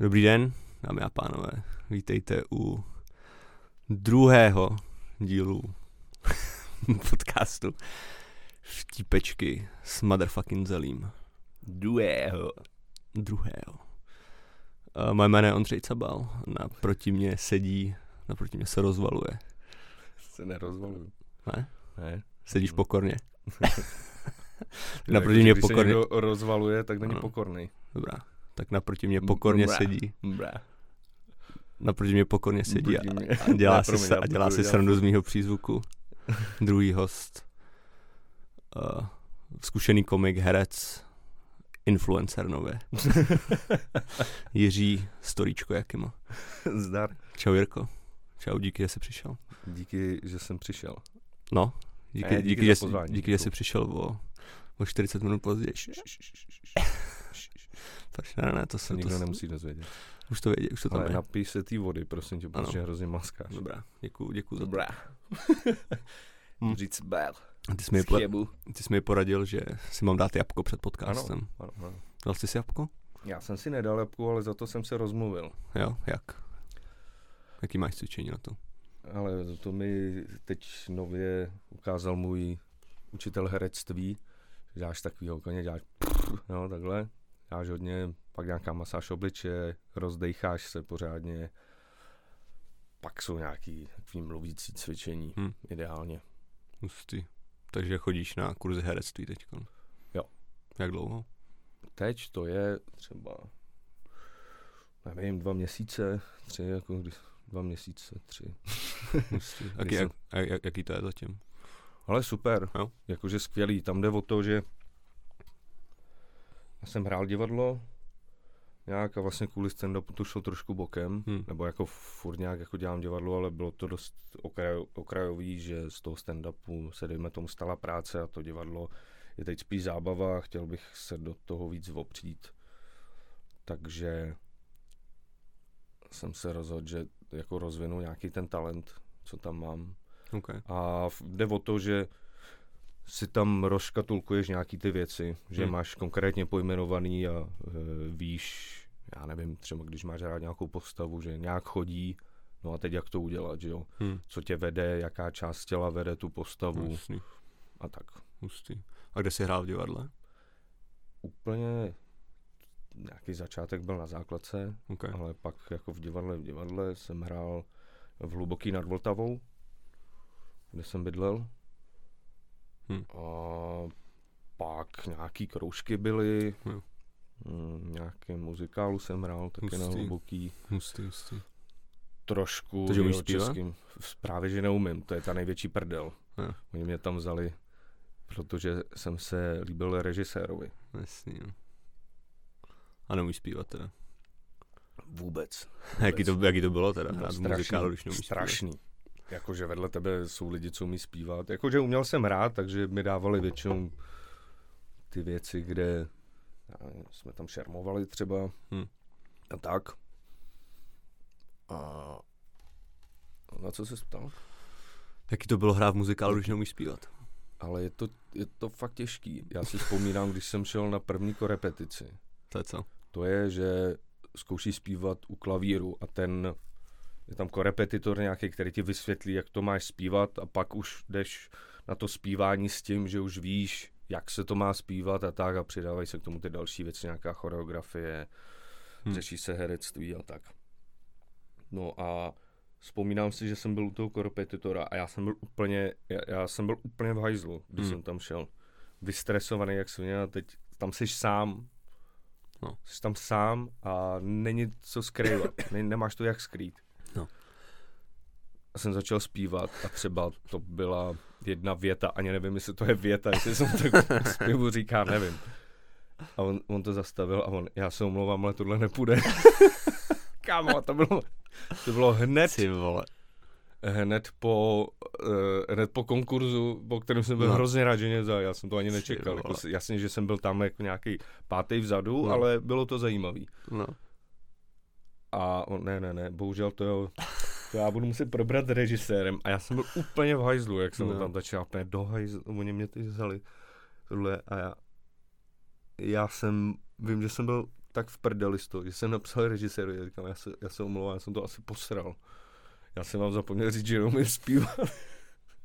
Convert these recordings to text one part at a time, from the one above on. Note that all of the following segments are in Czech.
Dobrý den, dámy a pánové. Vítejte u druhého dílu podcastu Vtípečky s motherfucking zelím. Druhého. Druhého. Uh, moje jméno je Ondřej Cabal. Naproti mě sedí, naproti mě se rozvaluje. Se nerozvaluju. Ne? Ne. Sedíš pokorně. Naproti naproti mě když pokorně. se někdo rozvaluje, tak není pokorný. Dobrá. Tak naproti mě pokorně Bra. sedí. Bra. Naproti mě pokorně sedí a, mě. a dělá Ne, si, promiň, já a dělá si srandu z mýho přízvuku. Druhý host. Uh, zkušený komik, herec, influencer nově. Jiří Storíčko Jakima. Zdar. Čau Jirko. Čau, díky, že jsi přišel. Díky, že jsem přišel. No, díky, Ne, díky, díky že, díky, že jsi přišel o, o 40 minut později. Pač, ne, ne, to Se to, nikdo se- nemusí dozvědět. už to vědí, už to tam Ale je. napij se té vody, prosím tě, Ano. protože hrozně maskáš. Dobrá, děkuju, děkuju za to. Dobrá. Hm. Říct bel. Ty jsi, mi, Z po- chebu. ty jsi mi poradil, že si mám dát jabko před Ano, podcastem. ano, ano. Dal jsi si jabko? Já jsem si nedal lepku, ale za to jsem se rozmluvil. Jo, jak? Jaký máš cvičení na to? Ale to mi teď nově ukázal můj učitel herectví. Děláš takovýho koně, děláš no, takhle, děláš hodně, pak nějaká masáž obličeje, rozdejcháš se pořádně, pak jsou nějaký takový mluvící cvičení, Hm. ideálně. Hustý. Takže chodíš na kurzy herectví teď. Jo. Jak dlouho? Teď to je třeba, nevím, dva měsíce, tři, jako když, dva měsíce, tři. Hustý. Jaký, Když jak, jak, jaký to je zatím? Ale super, Jo. jakože skvělý. Tam jde o to, že já jsem hrál divadlo nějak a vlastně kvůli stand-upu to šlo trošku bokem, Hm. nebo jako furt nějak jako dělám divadlo, ale bylo to dost okraj, okrajový, že z toho stand-upu se dejme tomu stala práce a to divadlo je teď spíš zábava a chtěl bych se do toho víc opřít. Takže jsem se rozhodl, že jako rozvinu nějaký ten talent, co tam mám. Okay. A jde o to, že si tam rozškatulkuješ nějaký ty věci, že Hmm. máš konkrétně pojmenovaný a e, víš, já nevím, třeba když máš rád nějakou postavu, že nějak chodí, no a teď jak to udělat, že jo? Hm. Co tě vede, jaká část těla vede tu postavu Hustý. a tak. Hustý. A kde jsi hrál v divadle? Úplně nějaký začátek byl na základce, Okay. ale pak jako v divadle v divadle jsem hrál v Hluboký nad Vltavou, kde jsem bydlel. Hm. A pak nějaký kroužky byly, Jo. mm, nějaký muzikálu jsem hrál, taky na Hustý. Hluboký. Hustý, hustý. Trošku Takže umíš zpívat? českým. Právě, že neumím, to je ta největší prdel. Jo. Oni mě tam vzali, protože jsem se líbil režisérovi. Jasný, jo. A neumíš zpívat teda. Vůbec. A jaký to, jaký to bylo teda? No, strašný, muzikálu, když strašný. Jakože vedle tebe jsou lidi, co umí zpívat. Jakože uměl jsem hrát, takže mi dávali většinou ty věci, kde jsme tam šermovali třeba Hm. a tak. A na co se ptal? Jaký to bylo hrát v muzikálu, když neumíš zpívat? Ale je to, je to fakt těžký. Já si vzpomínám, když jsem šel na první korepetici. To je co? To je, že zkouší zpívat u klavíru a ten je tam korepetitor nějaký, který ti vysvětlí, jak to máš zpívat a pak už jdeš na to zpívání s tím, že už víš, jak se to má zpívat a tak a přidávají se k tomu ty další věci, nějaká choreografie, Hm. hmm. řeší se herectví a tak. No a vzpomínám si, že jsem byl u toho korepetitora a já jsem byl úplně, já, já jsem byl úplně v hajzlu, když Hmm. jsem tam šel. Vystresovaný, jak jsem měl, a teď tam jsi sám, No. jsi tam sám a není co skrývat, ne, nemáš to jak skrýt. A jsem začal zpívat a třeba to byla jedna věta, ani nevím, jestli to je věta, jestli jsem tak zpěvu říká, nevím. A on, on to zastavil a on, já se omlouvám, ale tohle nepůjde. Kámo, to bylo, to bylo hned, Ty vole. hned po, uh, hned po konkurzu, po kterém jsem byl No. hrozně rád, že mě vzal. Já jsem to ani nečekal. Jako, jasně, že jsem byl tam jako nějaký pátý vzadu, no. ale bylo to zajímavý. No. A on, ne, ne, ne, bohužel to jo, to já budu muset probrat režisérem. A já jsem byl úplně v hajzlu, jak jsem No. tam začal, úplně do hajzlu, oni mě teď vzali tohle a já, já jsem, vím, že jsem byl tak v prdeli z toho, že jsem napsal režiséru, já říkám, já se, já se omlouvám, já jsem to asi posral. Já jsem vám zapomněl říct, že umím zpívat.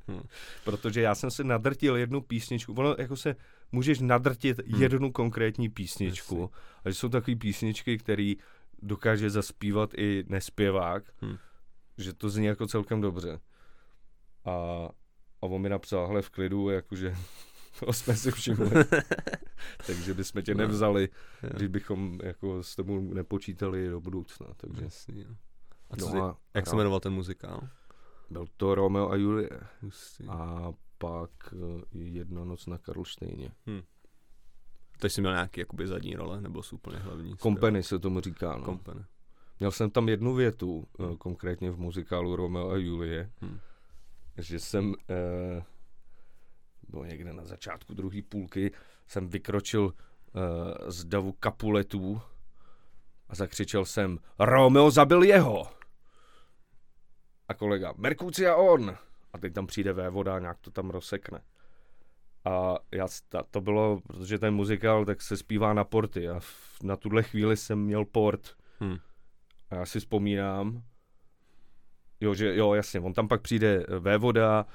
Hmm. Protože já jsem se nadrtil jednu písničku. Ono jako se můžeš nadrtit hmm. jednu konkrétní písničku. Jasně. A že jsou takové písničky, které dokáže zaspívat i nespěvák, hmm. Že to zní jako celkem dobře. A, a on mi napsal, hele v klidu, jakože to jsme si všimli. takže bychom tě no. nevzali, no. když bychom jako s tomu nepočítali do budoucna. Takže. Jasný, jo. A co no a, jak se jmenoval ten muzikál? Byl to Romeo a Julie. Hustý. A pak uh, jedna noc na Karlštejně. Hmm. Teď jsi měl nějaký jakoby zadní role, nebo jsou úplně hlavní? Kompany se tomu říká, no. Kompany. Měl jsem tam jednu větu, hmm. uh, konkrétně v muzikálu Romeo a Julie, hmm. že jsem, uh, byl někde na začátku druhé půlky, jsem vykročil uh, z davu kapuletů a zakřičel jsem Romeo zabil jeho! a kolega, Merkucia on! A teď tam přijde vévoda a nějak to tam rozsekne. A já, to bylo, protože ten muzikál tak se zpívá na porty a na tuhle chvíli jsem měl port. Hmm. A já si vzpomínám, jo, že jo, jasně, on tam pak přijde vévoda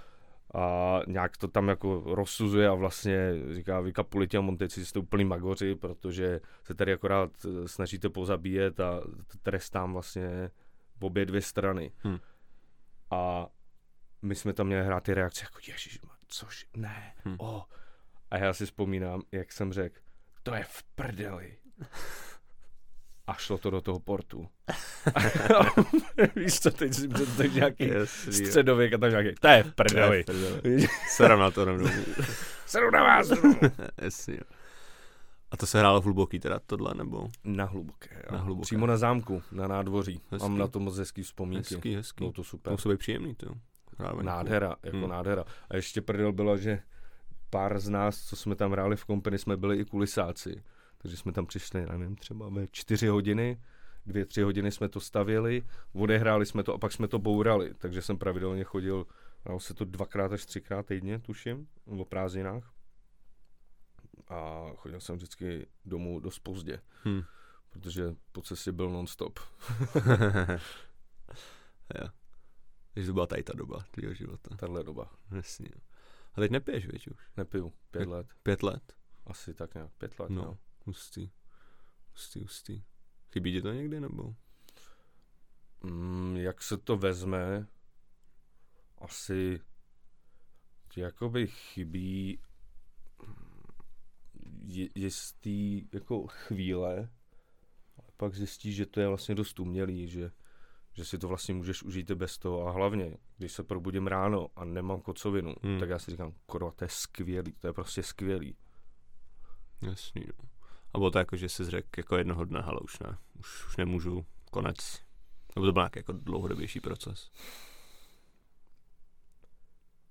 a nějak to tam jako rozsuzuje a vlastně říká, vy kapulitě a Monteci jste úplný magoři, protože se tady akorát snažíte pozabíjet a trestám vlastně v obě dvě strany. Hmm a my jsme tam měli hrát ty reakce jako ježiš, což ne, hmm. oh. A já si vzpomínám, jak jsem řekl, to je v prdeli. A šlo to do toho portu. Víš co, teď si představíš nějaký yes, středověk a tam nějaký, to je v prdeli. Seram na to rovnou. Seru na vás. Jasně. A to se hrálo v hluboký teda tohle, nebo? Na hluboké, jo. Na hluboké. Přímo na zámku, na nádvoří. Hezký. Mám na to moc hezký vzpomínky. Hezký, hezký. Bylo to super. Musí být příjemný, to. Nádhera, jako hmm. nádhera. A ještě prdel bylo, že pár z nás, co jsme tam hráli v kompany, jsme byli i kulisáci. Takže jsme tam přišli, nevím, třeba ve čtyři hodiny, dvě, tři hodiny jsme to stavěli, odehráli jsme to a pak jsme to bourali. Takže jsem pravidelně chodil, se to dvakrát až třikrát týdně, tuším, o prázdninách a chodil jsem vždycky domů dost pozdě, hmm. protože po cestě byl non-stop. jo. Takže to byla tady ta doba tvýho života. Tahle doba. Jasně. A teď nepiješ, víš už? Nepiju, pět let. Pět let? Asi tak nějak, pět let, no. no. Hustý. Hustý, hustý. Chybí ti to někdy, nebo? Mm, jak se to vezme, asi jakoby chybí jistý jako chvíle, a pak zjistíš, že to je vlastně dost umělý, že, že si to vlastně můžeš užít bez toho a hlavně, když se probudím ráno a nemám kocovinu, hmm. tak já si říkám, korva, to je skvělý, to je prostě skvělý. Jasný, no. A bylo to jako, že jsi řekl jako jednoho dne, ale už ne, už, už nemůžu, konec. Nebo to byl nějaký jako dlouhodobější proces?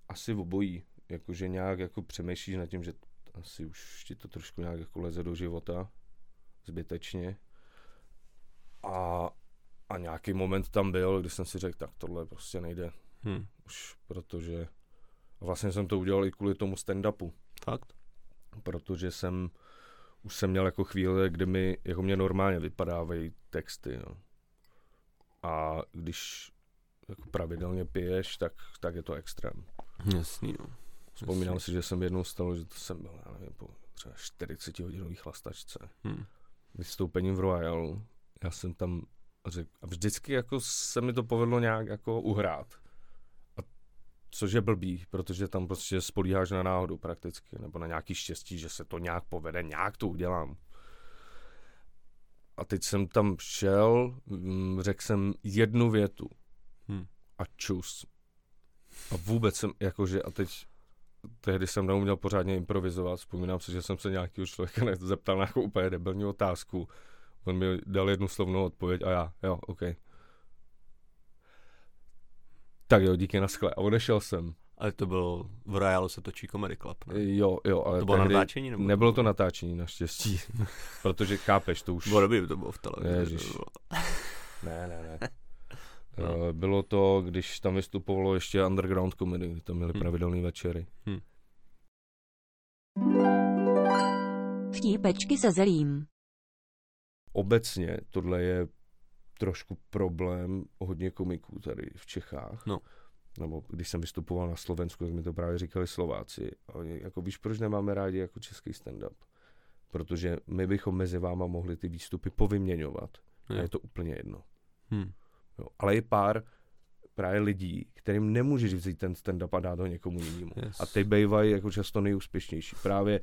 Asi v obojí. Jakože nějak jako přemýšlíš nad tím, že asi už ti to trošku nějak jako leze do života zbytečně. A, a nějaký moment tam byl, kdy jsem si řekl, tak tohle prostě nejde. Hmm. Už protože a vlastně jsem to udělal i kvůli tomu stand-upu. Fakt? Protože jsem už jsem měl jako chvíle, kdy mi jako mě normálně vypadávají texty. No. A když jako pravidelně piješ, tak, tak je to extrém. Jasný, no. Vzpomínám si, že jsem jednou stalo, že to jsem byl, já nevím, po třeba 40 hodinový chlastačce. Hmm. Vystoupením v Royalu. Já jsem tam řekl, a vždycky jako se mi to povedlo nějak jako uhrát. Což je blbý, protože tam prostě spolíháš na náhodu prakticky, nebo na nějaký štěstí, že se to nějak povede, nějak to udělám. A teď jsem tam šel, mm, řekl jsem jednu větu. Hmm. A čus. A vůbec jsem, jakože, a teď tehdy jsem neuměl pořádně improvizovat. Vzpomínám si, že jsem se nějakého člověka zeptal na nějakou úplně debilní otázku. On mi dal jednu slovnou odpověď a já, jo, OK. Tak jo, díky na skle. A odešel jsem. Ale to bylo, v Royalu se točí Comedy Club, ne? Jo, jo, ale To bylo tehdy, natáčení? Nebo nebylo to natáčení, naštěstí. Protože chápeš, to už... Bylo dobrý, to bylo v televizi. Ježiš. Ne, ne, ne. No. Bylo to, když tam vystupovalo ještě underground comedy, kdy tam měli hmm. pravidelné večery. Hmm. Vtípečky se zelím. obecně tohle je trošku problém hodně komiků tady v Čechách. No. Nebo když jsem vystupoval na Slovensku, tak mi to právě říkali Slováci. A oni, jako víš, proč nemáme rádi jako český stand-up? Protože my bychom mezi váma mohli ty výstupy povyměňovat. A Jo. je to úplně jedno. Hm. Jo. Ale je pár právě lidí, kterým nemůžeš vzít ten stand-up a dát ho někomu jinému. Yes. A ty bývají jako často nejúspěšnější. Právě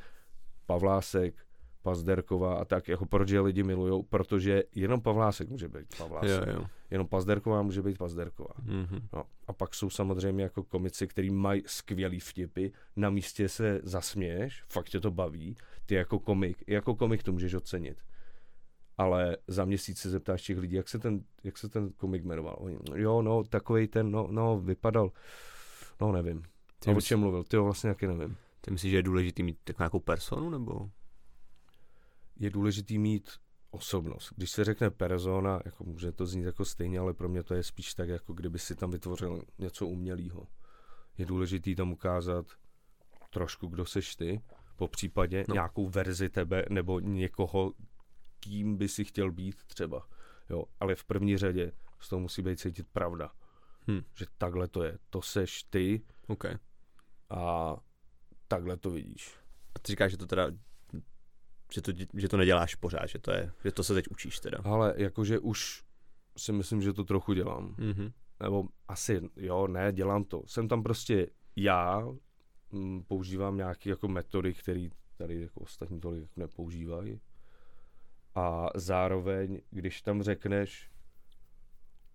Pavlásek, Pazderková a tak, jako proč je lidi milujou, protože jenom Pavlásek může být Pavlásek. Jo, jo. Jenom Pazderková může být Pazderková. Mhm. No. A pak jsou samozřejmě jako komici, který mají skvělý vtipy, na místě se zasměješ, fakt tě to baví, ty jako komik, jako komik to můžeš ocenit. Ale za měsíc se zeptáš těch lidí, jak se ten, jak se ten komik jmenoval. Oni, jo, no, takovej ten, no, no, vypadal, no, nevím. Ty, o čem mluvil? Ty vlastně taky nevím. ty myslíš, že je důležitý mít tak nějakou personu, nebo? Je důležitý mít osobnost. Když se řekne persona, jako může to znít jako stejně, ale pro mě to je spíš tak, jako kdyby si tam vytvořil něco umělého. Je důležitý tam ukázat trošku, kdo seš ty, po případě No. nějakou verzi tebe nebo někoho, kým by si chtěl být třeba. Jo, ale v první řadě z toho musí být cítit pravda. Hm. Že takhle to je. To seš ty OK. a takhle to vidíš. A ty říkáš, že to teda že to, že to neděláš pořád, že to je, že to se teď učíš teda. Ale jakože už si myslím, že to trochu dělám. Mhm. nebo asi, jo, ne, dělám to. Jsem tam prostě já, m, používám nějaké jako metody, které tady jako ostatní tolik jako nepoužívají. A zároveň, když tam řekneš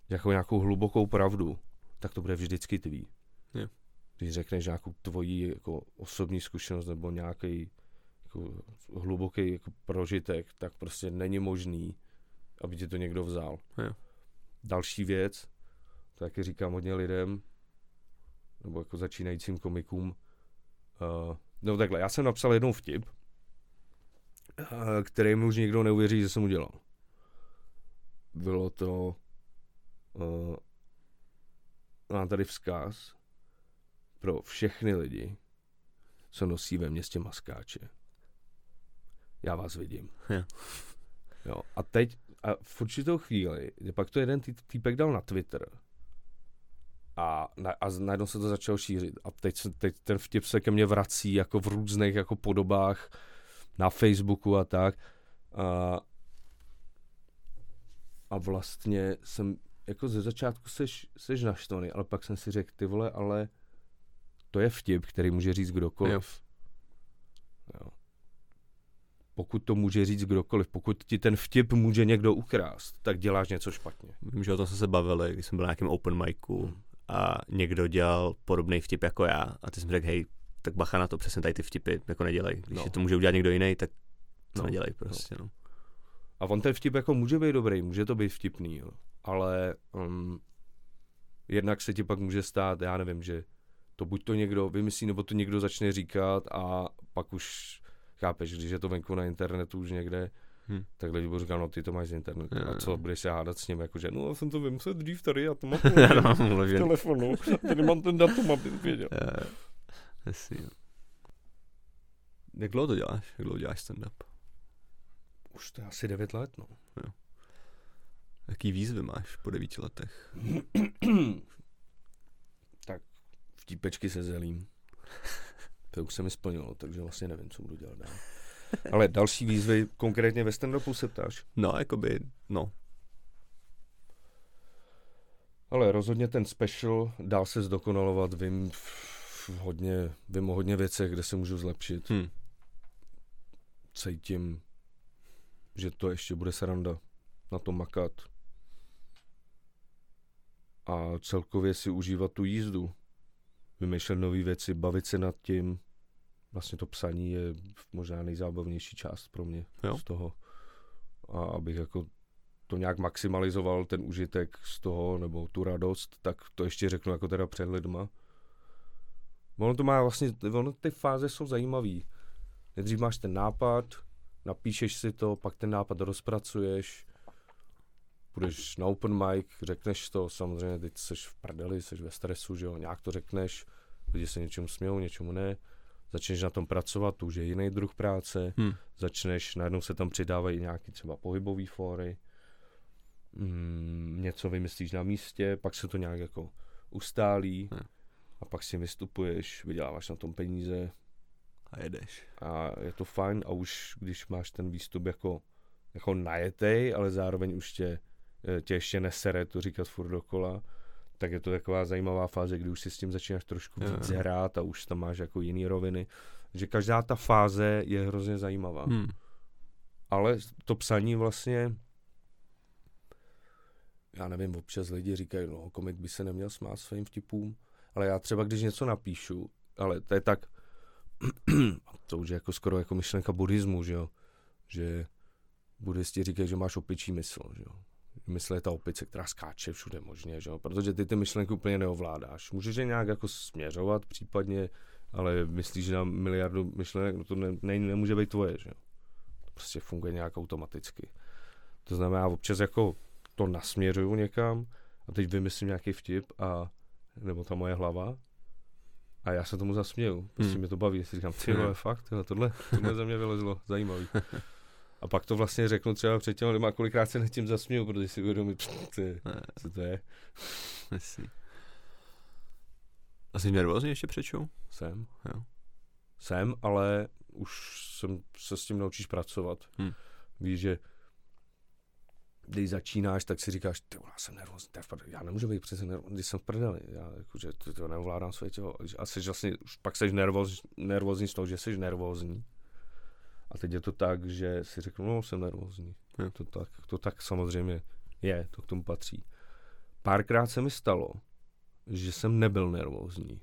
jako nějakou hlubokou pravdu, tak to bude vždycky tvý. Jo. Když řekneš nějakou tvoji jako osobní zkušenost nebo nějaký jako hluboký jako prožitek, tak prostě není možný, aby ti to někdo vzal. Jo. Další věc, to taky říkám hodně lidem, nebo jako začínajícím komikům. Uh, no takhle, já jsem napsal jednou vtip, uh, který mi už nikdo neuvěří, že jsem udělal. Bylo to, uh, mám tady vzkaz pro všechny lidi, co nosí ve městě maskáče. Já vás vidím. Jo. Jo. A teď, a v určitou chvíli, pak to jeden tý, týpek dal na Twitter a, na, a najednou se to začalo šířit. A teď, teď ten vtip se ke mně vrací jako v různých jako podobách na Facebooku a tak. A, a vlastně jsem jako ze začátku seš, seš naštvaný, ale pak jsem si řekl, ty vole, ale to je vtip, který může říct kdokoliv. Jo. Pokud to může říct kdokoliv, pokud ti ten vtip může někdo ukrást, tak děláš něco špatně. Vím, že o tom jsme se bavili, když jsem byl na nějakém open micu a někdo dělal podobný vtip jako já a ty jsem řekl, hej, tak bacha na to, přesně tady ty vtipy jako nedělej. Když No. no. to může udělat někdo jiný, tak to No, no. nedělej prostě. No. A on ten vtip jako může být dobrý, může to být vtipný, jo. ale um, jednak se ti pak může stát, já nevím, že to buď to někdo vymyslí, nebo to někdo začne říkat a pak už chápeš, když je to venku na internetu už někde, Hm. hmm. tak lidi budou říkat, no ty to máš z internetu. Jo, A jo. co, budeš se hádat s ním, jakože, no já jsem to vymyslel dřív tady, já to mám no, v mluvím. telefonu, tady mám ten datum, věděl. Eh, Jasně. jo. Jak dlouho to děláš? Jak dlouho děláš stand-up? Už to je asi 9 let, no. Jaký výzvy máš po devíti letech? tak vtípečky se zelím. To už se mi splnilo, takže vlastně nevím, co budu dělat dál. Ale další výzvy, konkrétně ve stand se ptáš. No, jakoby, no. Ale rozhodně ten special dá se zdokonalovat, vím v hodně, vím o hodně věcech, kde se můžu zlepšit. Hm. Cítím, že to ještě bude sranda na to makat. A celkově si užívat tu jízdu. Vymýšlet nové věci, bavit se nad tím. Vlastně to psaní je možná nejzábavnější část pro mě Jo. z toho. A abych jako to nějak maximalizoval, ten užitek z toho, nebo tu radost, tak to ještě řeknu jako teda před lidma. Ono to má vlastně, ono ty fáze jsou zajímavý. Nejdřív máš ten nápad, napíšeš si to, pak ten nápad rozpracuješ, půjdeš na open mic, řekneš to, samozřejmě teď jsi v prdeli, jsi ve stresu, že jo, nějak to řekneš, lidi se něčemu smějou, něčemu ne, začneš na tom pracovat, to už je jiný druh práce, Hmm. začneš, najednou se tam přidávají nějaký třeba pohybový fóry, mm, něco vymyslíš na místě, pak se to nějak jako ustálí Hmm. a pak si vystupuješ, vyděláváš na tom peníze A jedeš. a je to fajn a už když máš ten výstup jako, jako najetej, ale zároveň už tě, tě ještě nesere to říkat furt dokola, tak je to taková zajímavá fáze, kdy už si s tím začínáš trošku víc jo. hrát a už tam máš jako jiný roviny. Že každá ta fáze je hrozně zajímavá. Hmm. Ale to psaní vlastně, já nevím, občas lidi říkají, no komik by se neměl smát svým vtipům, ale já třeba, když něco napíšu, ale to je tak, to už je jako skoro jako myšlenka buddhismu, že jo, že buddhisti říkají, že máš opičí mysl, že jo. Mysl je ta opice, která skáče všude možně, že jo? protože ty ty myšlenky úplně neovládáš. Můžeš je nějak jako směřovat případně, ale myslíš na miliardu myšlenek, no to ne, ne, nemůže být tvoje, že jo. To prostě funguje nějak automaticky. To znamená, občas jako to nasměřuju někam a teď vymyslím nějaký vtip a nebo ta moje hlava a já se tomu zasměju. Prostě Hmm. mě to baví. Si říkám, ty vole, Hmm. fakt, tyhle, tohle, tohle ze mě vylezlo, zajímavý. A pak to vlastně řeknu třeba před těmi lidmi, a kolikrát se nad tím zasměju, protože si uvědomím, ty, co to je. jasný. A jsi nervózní ještě před show? Jsem. Jo. Jsem, ale už jsem se s tím naučíš pracovat. Hmm. Víš, že když začínáš, tak si říkáš, ty já jsem nervózní, já nemůžu být přece nervózní, když jsem v prdeli, já jakože to, to neovládám své tělo. A jsi vlastně, už pak jsi nervóz, nervózní z toho, že jsi nervózní. A teď je to tak, že si řeknu, no jsem nervózní. Jo. To tak, to tak samozřejmě je, to k tomu patří. Párkrát se mi stalo, že jsem nebyl nervózní.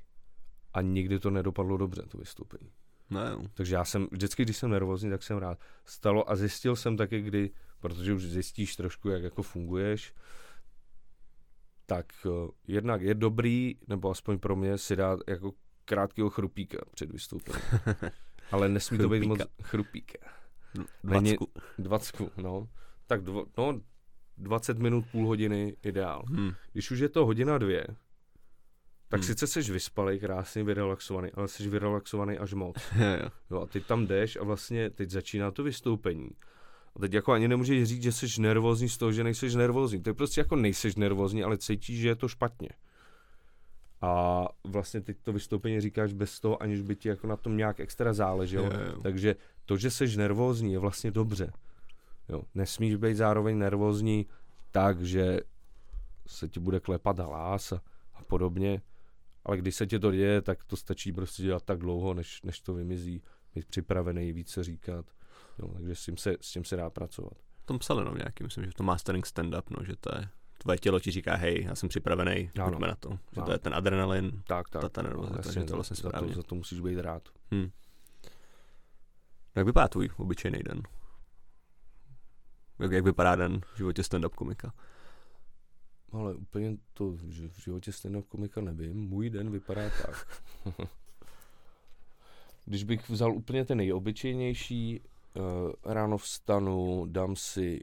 A nikdy to nedopadlo dobře, to vystoupení. No jo. Takže já jsem, vždycky, když jsem nervózní, tak jsem rád. Stalo a zjistil jsem taky, kdy, protože už zjistíš trošku, jak jako funguješ, tak uh, jednak je dobrý, nebo aspoň pro mě, si dát jako krátkého chrupíka před vystoupením. Ale nesmí to být moc Chrupíka. chrupíka. Není... Není- Dvacku, no. Tak dvo, no, 20 minut, půl hodiny, ideál. Hmm. Když už je to hodina dvě, tak Hmm. sice jsi vyspalej, krásně vyrelaxovaný, ale jsi vyrelaxovaný až moc. Jo, a ty tam jdeš a vlastně teď začíná to vystoupení. A teď jako ani nemůžeš říct, že jsi nervózní z toho, že nejseš nervózní. Ty prostě jako nejseš nervózní, ale cítíš, že je to špatně. A vlastně teď to vystoupení říkáš bez toho, aniž by ti jako na tom nějak extra záleželo. Takže to, že jsi nervózní, je vlastně dobře. Jo, nesmíš být zároveň nervózní tak, že se ti bude klepat hlas a, a podobně. Ale když se ti to děje, tak to stačí prostě dělat tak dlouho, než, než to vymizí. Být připravený, více říkat. Jo, takže s tím, se, s tím se dá pracovat. V tom psali no nějaký, myslím, že to mastering stand-up, no, že to je tvoje tělo ti říká, hej, já jsem připravený, Ano. pojďme na to. Že to Ano. je ten adrenalin, Tak, tak. ta, ta nervozita, Jasně, že to vlastně za, to, za to musíš být rád. Hmm. Jak vypadá tvůj obyčejný den? Jak, jak vypadá den v životě stand-up komika? Ale úplně to že v životě stand komika nevím. Můj den vypadá tak. Když bych vzal úplně ten nejobyčejnější, uh, ráno vstanu, dám si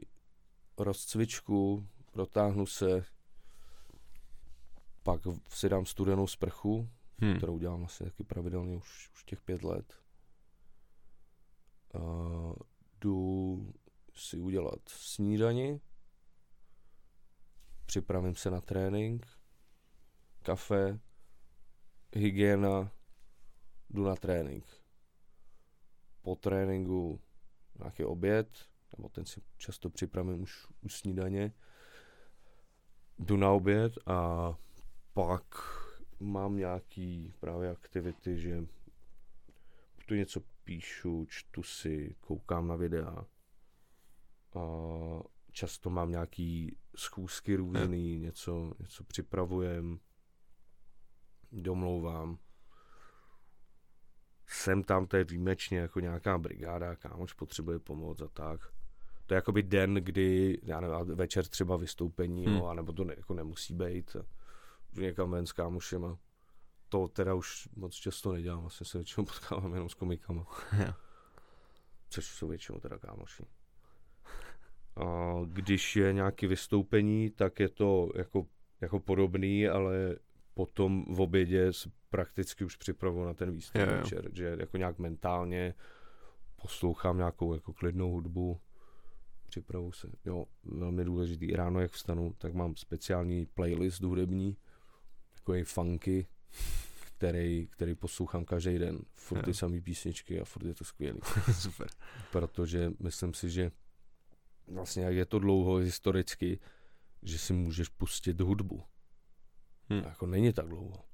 rozcvičku, protáhnu se, pak si dám studenou sprchu, Hmm. kterou dělám asi taky pravidelně už, už těch pět let. Uh, jdu si udělat snídani, připravím se na trénink, kafe, hygiena, jdu na trénink. Po tréninku nějaký oběd, nebo ten si často připravím už u snídaně. Jdu na oběd a pak mám nějaký právě aktivity, že tu něco píšu, čtu si, koukám na videa. A často mám nějaký schůzky různý, něco, něco připravujem, domlouvám. Sem tam, to je výjimečně jako nějaká brigáda, kámoš potřebuje pomoc a tak. To je jakoby den, kdy, já nevím, večer třeba vystoupení, Hmm. no, anebo to ne, jako nemusí být. Jdu někam ven s kámošema. To teda už moc často nedělám, vlastně se většinou potkávám jenom s komikama. Jo. Což jsou většinou teda kámoši. A když je nějaké vystoupení, tak je to jako, jako podobný, ale potom v obědě se prakticky už připravuju na ten výstup Jo, jo. večer, že jako nějak mentálně poslouchám nějakou jako klidnou hudbu, připravu se. Jo, velmi důležitý. Ráno, jak vstanu, tak mám speciální playlist hudební, takový funky, který, který poslouchám každý den. Furt ty samé písničky a furt je to skvělý. Super. Protože myslím si, že vlastně jak je to dlouho historicky, že si můžeš pustit hudbu. Hm. Jako není tak dlouho.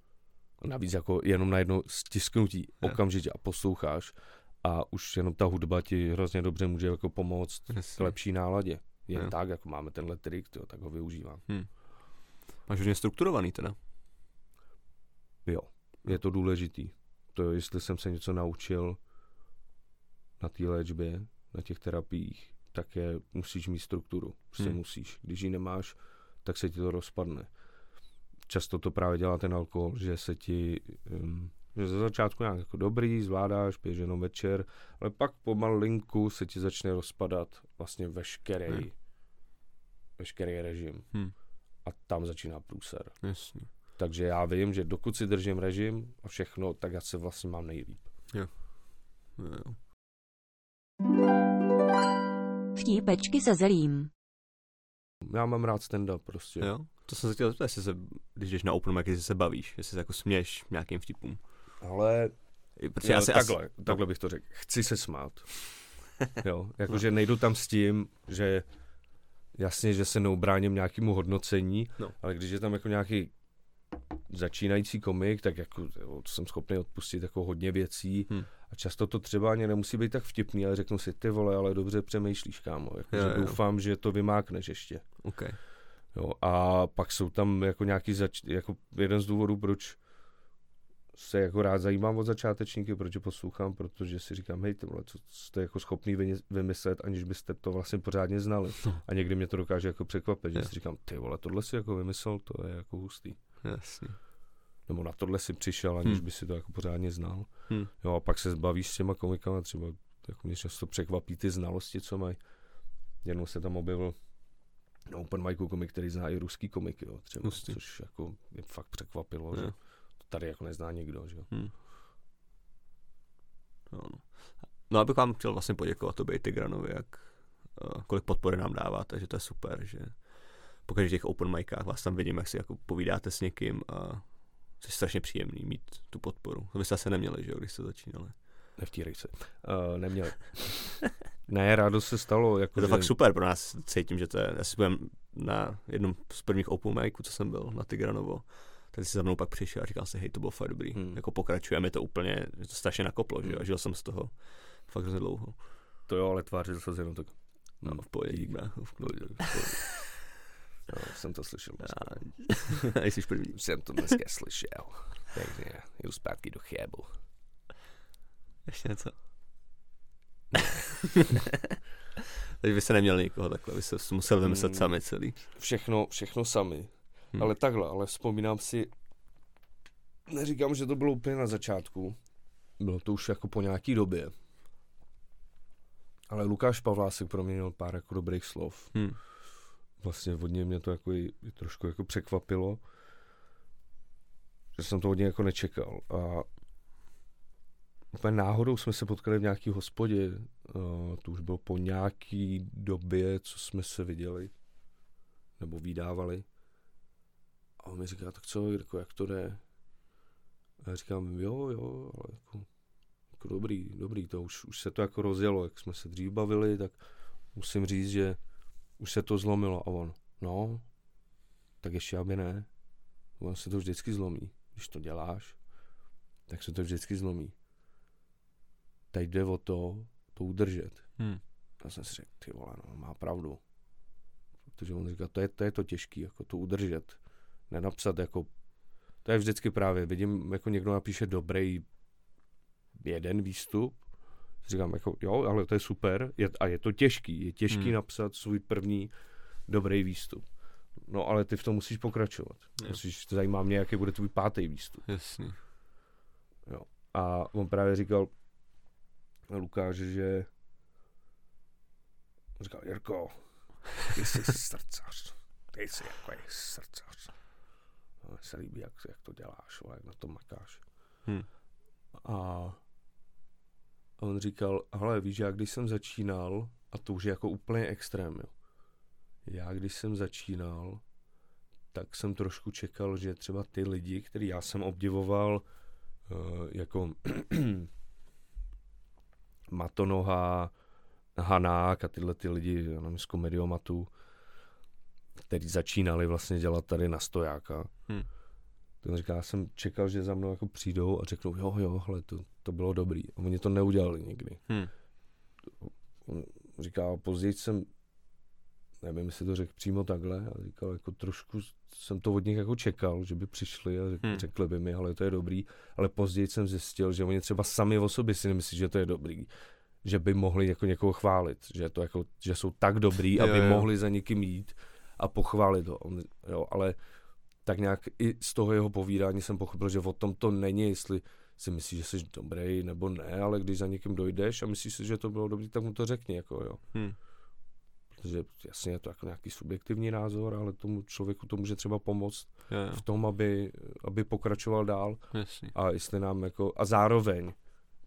Navíc jako jenom na jedno stisknutí okamžitě a posloucháš a už jenom ta hudba ti hrozně dobře může jako pomoct k Jasně. lepší náladě. Jen Jo. tak, jako máme tenhle trik, tyjo, tak ho využívám. Máš hodně strukturovaný teda. Jo, je to důležitý. To, jestli jsem se něco naučil na té léčbě, na těch terapiích, tak je, musíš mít strukturu. Prostě Hmm. musíš. Když ji nemáš, tak se ti to rozpadne. Často to právě dělá ten alkohol, že se ti, um, že ze začátku nějak jako dobrý, zvládáš, piješ jenom večer, ale pak pomalinku se ti začne rozpadat vlastně veškerý, Hmm. veškerý režim. Hm. A tam začíná průser. Jasně. Takže já vím, že dokud si držím režim a všechno, tak já se vlastně mám nejlíp. Jo, jo. Vtípečky se zelím. Já mám rád stand-up prostě. jo. To jsem se chtěl zeptat, jestli se, když jdeš na open mic, jestli se bavíš, jestli se jako směješ nějakým vtipům. Ale Protože jo, asi, takhle, asi, takhle bych to řekl. Chci se smát. jo, jakože nejdu tam s tím, že jasně, že se neubráním nějakému hodnocení, No. ale když je tam jako nějaký začínající komik, tak jako jo, jsem schopný odpustit jako hodně věcí Hm. a často to třeba ani nemusí být tak vtipný, ale řeknu si, ty vole, ale dobře přemýšlíš, kámo. Jako, Jo, že jo. doufám, že to vymákneš ještě. OK. Jo, a pak jsou tam jako nějaký zač- jako jeden z důvodů, proč se jako rád zajímám o začátečníky, proč je poslouchám, protože si říkám, hej, ty vole, co jste jako schopný vymyslet, aniž byste to vlastně pořádně znali. No. A někdy mě to dokáže jako překvapit, že si říkám, ty vole, tohle si jako vymyslel, to je jako hustý. Jasně. Nebo na tohle si přišel, aniž Hmm. by si to jako pořádně znal. Hm. Jo, a pak se zbavíš s těma komikama, třeba jako mě často překvapí ty znalosti, co mají. Jednou se tam objevil open micu komik, který zná i ruský komiky, jo, třeba, Hustý. což jako mě fakt překvapilo, Jo. že tady jako nezná nikdo, že jo. Hm. No, no. no, abych vám chtěl vlastně poděkovat tobě i Tigranovi, jak, uh, kolik podpory nám dáváte, že to je super, že po každých těch open micách vás tam vidím, jak si jako povídáte s někým a je strašně příjemný mít tu podporu. To byste asi neměli, že jo, když jste začínali. Nevtírej se. Uh, neměl. ne, rádo se stalo. Jako Je to že- fakt super pro nás, cítím, že to je, já si budem na jednom z prvních open miců, co jsem byl na Tigranovo, tak si za mnou pak přišel a říkal si, hej, to bylo fakt dobrý, Hmm. jako pokračujeme to úplně, že to strašně nakoplo, že jo, Hmm. a žil jsem z toho fakt hrozně dlouho. To jo, ale tvářil se jenom tak. No, v pohodě, v pohodě. No, jsem to slyšel. A jsi první. Jsem to dneska slyšel. Takže jdu zpátky do chébu. Ještě něco? Takže vy jste neměli nikoho takhle, vy jste si musel vymyslet Hmm. sami celý. Všechno, všechno sami. Hmm. Ale takhle, ale vzpomínám si, neříkám, že to bylo úplně na začátku, bylo to už jako po nějaký době. Ale Lukáš Pavlásek pro mě měl pár jako dobrých slov. Hmm. Vlastně od něj mě to jako i, i trošku jako překvapilo, že jsem to od něj jako nečekal. A úplně náhodou jsme se potkali v nějaký hospodě, uh, to už bylo po nějaký době, co jsme se viděli, nebo vydávali. A on mi říká, tak co, jako, jak to jde? A já říkám, jo, jo, ale jako, jako dobrý, dobrý, to už, už se to jako rozjelo, jak jsme se dřív bavili, tak musím říct, že už se to zlomilo. A on, no, tak ještě aby ne. On se to vždycky zlomí. Když to děláš, tak se to vždycky zlomí. Teď jde o to, to udržet. Hmm. Já jsem si řekl, ty vole, no, má pravdu. Protože on říká, to je to, je to těžký, jako to udržet. Nenapsat jako, to je vždycky právě, vidím, jako někdo napíše dobrý jeden výstup, říkám, jako, jo, ale to je super, je, a je to těžký, je těžký Hmm. napsat svůj první dobrý výstup. No ale ty v tom musíš pokračovat. Jo. Musíš, to zajímá mě, jaký bude tvůj pátý výstup. Jasný. A on právě říkal Lukáš, že říkal, Jirko, ty jsi srdcař. Ty jsi jako je srdcař. Mně se líbí, jak, jak to děláš, jak na to makáš. Hm. A a on říkal, hele, víš, já když jsem začínal, a to už je jako úplně extrém, jo. Já když jsem začínal, tak jsem trošku čekal, že třeba ty lidi, který já jsem obdivoval, uh, jako Matonoha, Hanák a tyhle ty lidi, já nevím, z komediomatu, který začínali vlastně dělat tady na stojáka. Hm. Ten říká, já jsem čekal, že za mnou jako přijdou a řeknou, jo, jo, hele, to, to bylo dobrý. A oni to neudělali nikdy. Hm. On říká, později jsem, nevím, jestli to řekl přímo takhle, ale říkal, jako trošku jsem to od nich jako čekal, že by přišli a řek, Hmm. řekli by mi, ale to je dobrý, ale později jsem zjistil, že oni třeba sami o sobě si nemyslí, že to je dobrý, že by mohli jako někoho chválit, že, to jako, že jsou tak dobrý, Jo, aby jo. mohli za někým jít a pochválit ho. On, jo, ale tak nějak i z toho jeho povídání jsem pochopil, že o tom to není, jestli si myslíš, že jsi dobrý nebo ne, ale když za někým dojdeš a myslíš si, že to bylo dobrý, tak mu to řekni, jako jo. Hm. Protože jasně je to jako nějaký subjektivní názor, ale tomu člověku to může třeba pomoct Jo, jo, v tom, aby, aby pokračoval dál jasný. a jestli nám jako, a zároveň,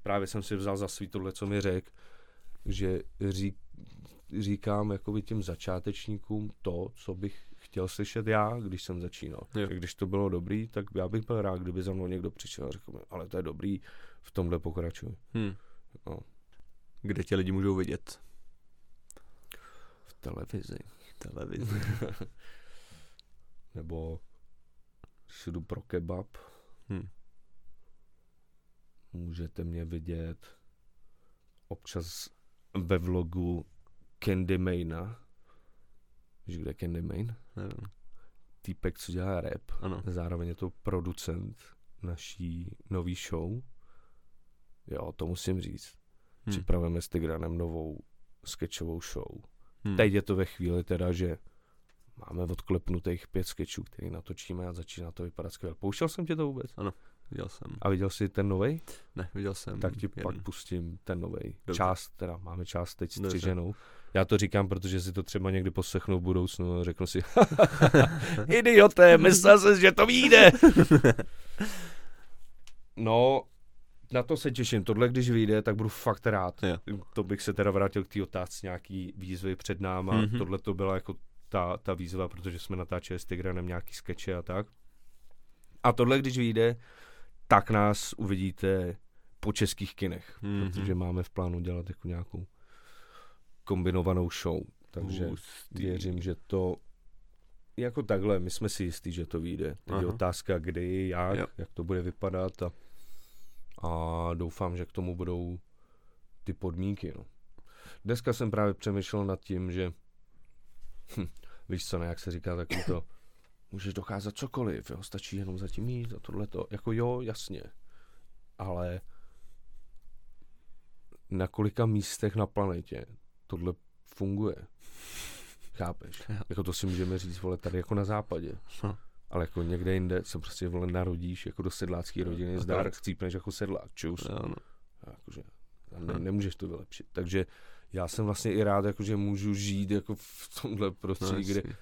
právě jsem si vzal za svý tohle, co mi řekl, že řík, říkám jako těm začátečníkům to, co bych chtěl slyšet já, když jsem začínal. Jo. Že Když to bylo dobrý, tak já bych byl rád, kdyby za mnou někdo přišel a řekl mi, ale to je dobrý, v tomhle pokračuj. Hm. No. Kde tě lidi můžou vidět? V televizi. Televizi. Nebo si jdu pro kebab, Hm. můžete mě vidět občas ve vlogu Candy Maina. Víš, kde je Candy Main? Nevím. Týpek, co dělá rap. Ano. Zároveň je to producent naší nový show. Jo, to musím říct. Hm. Připravujeme s Tigranem novou sketchovou show. Hm. Teď je to ve chvíli teda, že máme odklepnutých pět sketchů, který natočíme a začíná to vypadat skvěle. Pouštěl jsem tě to vůbec? Viděl jsem. A viděl jsi ten nový? Ne, viděl jsem. Tak ti jeden. pak pustím ten nový. Dobře. Část, teda máme část teď Dobře. Já to říkám, protože si to třeba někdy poslechnu v budoucnu a řeknu si, idioté, myslel jsi, že to vyjde. no, na to se těším. Tohle, když vyjde, tak budu fakt rád. Jo. To bych se teda vrátil k té otázce nějaký výzvy před náma. Mhm. Mm-hmm. Tohle to byla jako ta, ta výzva, protože jsme natáčeli s Tigranem nějaký skeče a tak. A tohle, když vyjde, tak nás uvidíte po českých kinech, Mhm. protože máme v plánu dělat jako nějakou kombinovanou show. Takže Hustý. věřím, že to jako takhle, my jsme si jistí, že to vyjde. Teď je otázka, kdy, jak, Jo. jak to bude vypadat a, a doufám, že k tomu budou ty podmínky. No. Dneska jsem právě přemýšlel nad tím, že hm, víš co, ne, jak se říká takový to, můžeš docházet cokoliv, jo, stačí jenom zatím jít a tohleto. Jako jo, jasně, ale na kolika místech na planetě tohle funguje. Chápeš? Jo. Jako to si můžeme říct, vole, tady jako na západě. No. Ale jako někde jinde se prostě vole narodíš jako do sedlácké rodiny, zdar, tak. chcípneš jako sedlák, čus. Jo, no. A Jakože, a ne, Hm. nemůžeš to vylepšit. Takže já jsem vlastně i rád, jakože můžu žít jako v tomhle No, prostředí, kde jasný.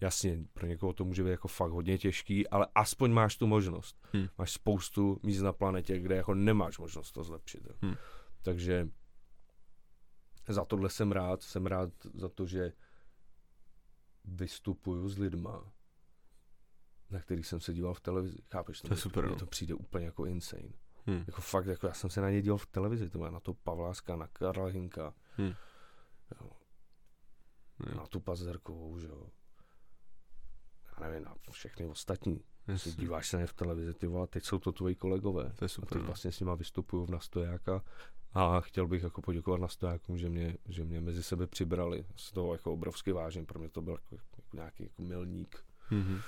jasně, pro někoho to může být jako fakt hodně těžký, ale aspoň máš tu možnost. Hm. Máš spoustu míst na planetě, kde jako nemáš možnost to zlepšit. jo. Hm. Takže za tohle jsem rád. Jsem rád za to, že vystupuju s lidma, na kterých jsem se díval v televizi. Chápeš? To je super, Mně no. to přijde úplně jako insane. Hm. Jako fakt, jako já jsem se na ně díval v televizi, to má na to Pavláska, na Karla Hinka, Hm. jo, Jo, na tu Pazerkovou, že jo. Já nevím, na všechny ostatní. Jasný. díváš se na ně v televizi, ty vole, teď jsou to tvoji kolegové. To je A super. teď no. vlastně s nima vystupuju v Nastojáka a chtěl bych jako poděkovat Nastojákům, že mě, že mě mezi sebe přibrali. Z toho jako obrovsky vážím, pro mě to byl jako, jako nějaký jako milník. Mhm.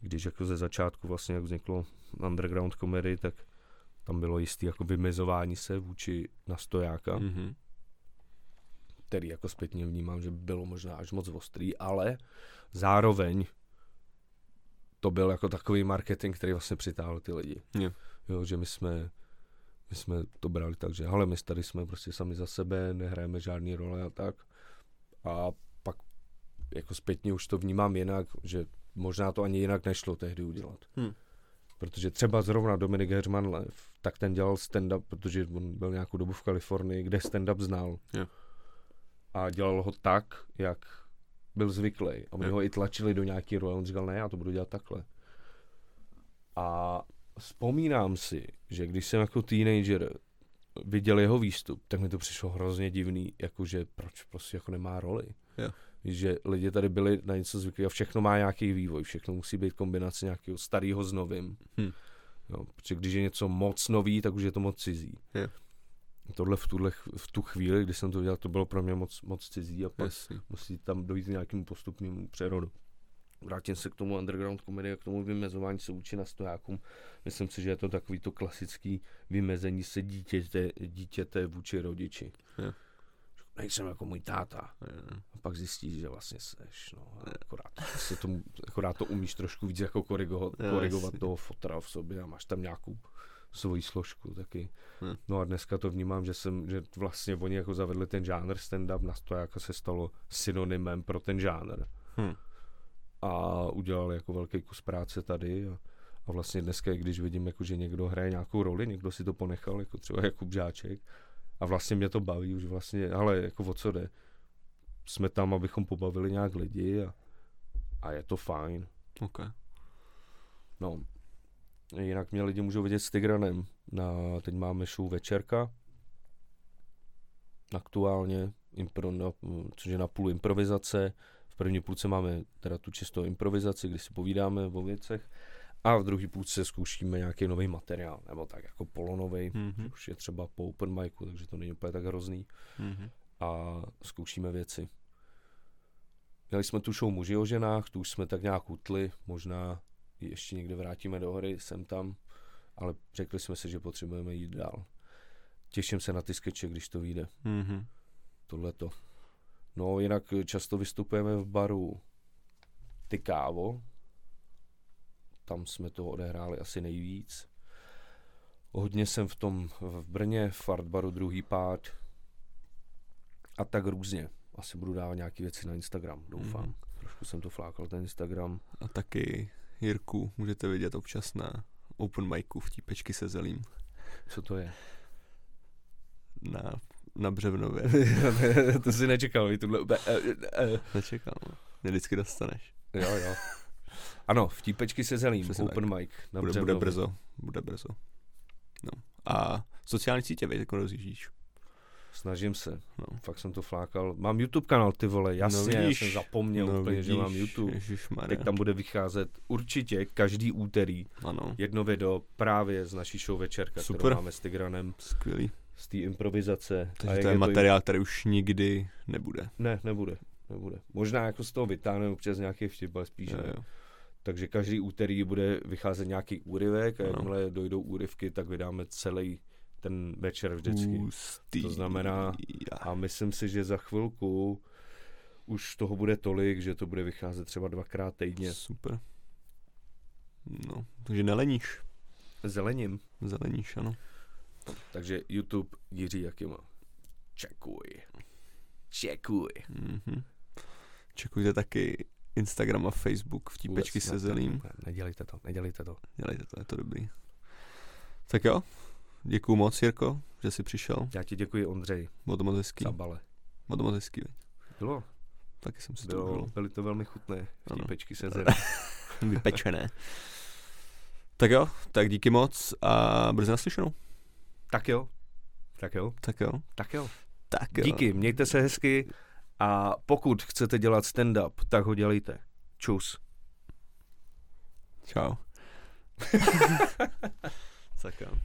Když jako ze začátku vlastně, jak vzniklo underground comedy, tak tam bylo jistý jako vymezování se vůči Nastojáka, mm. Mhm. který jako zpětně vnímám, že bylo možná až moc ostrý, ale zároveň to byl jako takový marketing, který vlastně přitáhl ty lidi. Jo. Jo, že my jsme, my jsme to brali tak, že ale my tady jsme prostě sami za sebe, nehrajeme žádný role a tak. A pak jako zpětně už to vnímám jinak, že možná to ani jinak nešlo tehdy udělat. Hm. Protože třeba zrovna Dominik Hermanlev, tak ten dělal stand-up, protože on byl nějakou dobu v Kalifornii, kde stand-up znal. Jo. A dělal ho tak, jak byl zvyklý. A oni ho i tlačili do nějaký role. On říkal, ne, já to budu dělat takhle. A vzpomínám si, že když jsem jako teenager viděl jeho výstup, tak mi to přišlo hrozně divný, jakože proč prostě jako nemá roli. Víš, že lidi tady byli na něco zvyklí a všechno má nějaký vývoj, všechno musí být kombinace nějakého starého s novým. Hm. Jo, protože když je něco moc nový, tak už je to moc cizí. Jo. Tohle v, tuhle, v tu chvíli, kdy jsem to dělal, to bylo pro mě moc, moc cizí a pak Jasný. musí tam dojít k nějakému postupnému přerodu. Vrátím se k tomu underground komedii a k tomu vymezování se vůči na stojákům. Myslím si, že je to takový to klasický vymezení se dítěte, dítěte vůči rodiči. Jo. Nejsem jako můj táta. Jo. A pak zjistíš, že vlastně seš, no, akorát, se tomu, akorát to umíš trošku víc jako korigovat, korigovat jasně. toho fotra v sobě a máš tam nějakou svoji složku taky. Hm. No a dneska to vnímám, že jsem, že vlastně oni jako zavedli ten žánr stand-up, na to jako se stalo synonymem pro ten žánr. Hm. A udělali jako velký kus práce tady a, a vlastně dneska, když vidím, jako, že někdo hraje nějakou roli, někdo si to ponechal, jako třeba Jakub Žáček, a vlastně mě to baví už vlastně, ale jako o co jde? Jsme tam, abychom pobavili nějak lidi a, a je to fajn. OK. No, jinak mě lidi můžou vidět s Tigranem. Na, teď máme show Večerka. Aktuálně, impro, na, což je na půl improvizace. V první půlce máme teda tu čistou improvizaci, kdy si povídáme o věcech. A v druhé půlce zkoušíme nějaký nový materiál, nebo tak jako polonový, Mhm. už je třeba po open micu, takže to není úplně tak hrozný. Mhm. A zkoušíme věci. Měli jsme tu show muži o ženách, tu už jsme tak nějak utli, možná ještě někde vrátíme do hry, jsem tam, ale řekli jsme si, že potřebujeme jít dál. Těším se na ty skeče, když to vyjde, Mhm. tohleto. No jinak často vystupujeme v baru Ty kávo, tam jsme to odehráli asi nejvíc. Hodně jsem v tom v Brně, v Fartbaru druhý pád a tak různě. Asi budu dávat nějaké věci na Instagram, doufám. Mhm. Trošku jsem to flákal, ten Instagram. A taky Jirku můžete vidět občas na open micu v típečky se zelím Co to je? na, na Břevnově. to si nečekal, vy tuhle... Nečekal, no. Mě vždycky dostaneš. Jo, jo. Ano, vtípečky se zelím, Přesně open mic. Na Bude, bude brzo. Bude brzo. No. A sociální sítě, víte, jako rozjíždíš. Snažím se, No. fakt jsem to flákal. Mám YouTube kanál, ty vole, jasně, No já vidíš, jsem zapomněl no úplně, že vidíš, mám YouTube. Teď tam bude vycházet určitě každý úterý Ano, jedno video právě z naší show Večerka, Super. kterou máme s Tigranem, skvělý. z té improvizace. Takže to je to materiál, který už nikdy nebude. Ne, nebude. Nebude. Možná jako z toho vytáhneme občas nějaký vtip, ale spíš Jo, ne. jo. Takže každý úterý bude vycházet nějaký úryvek a Ano. jakmile dojdou úryvky, tak vydáme celý ten večer vždycky. Hustý. To znamená- A myslím si, že za chvilku už toho bude tolik, že to bude vycházet třeba dvakrát týdně. Super. No, takže neleníš. Zelením. Zeleníš, ano. Takže YouTube Jiří Jakima. Čekuj. Čekuj. Mhm. Čekujte taky Instagram a Facebook v típečky Vůbec se zelím. ne- Nedělejte to, nedělejte to. Dělejte to, je to dobrý. Tak jo, děkuju moc, Jirko, že jsi přišel. Já ti děkuji, Ondřej, Bylo to moc hezký. za bale. Bylo to moc hezký? Bylo, Taky jsem si to bylo, byly to velmi chutné. Ano. Vtípečky se zelím. Vypečené. tak jo, tak díky moc a brzy naslyšenou. Tak jo, tak jo, Tak jo. tak jo. Tak jo. Díky, mějte se hezky a pokud chcete dělat stand-up, tak ho dělejte. Čus. Čau. tak jo.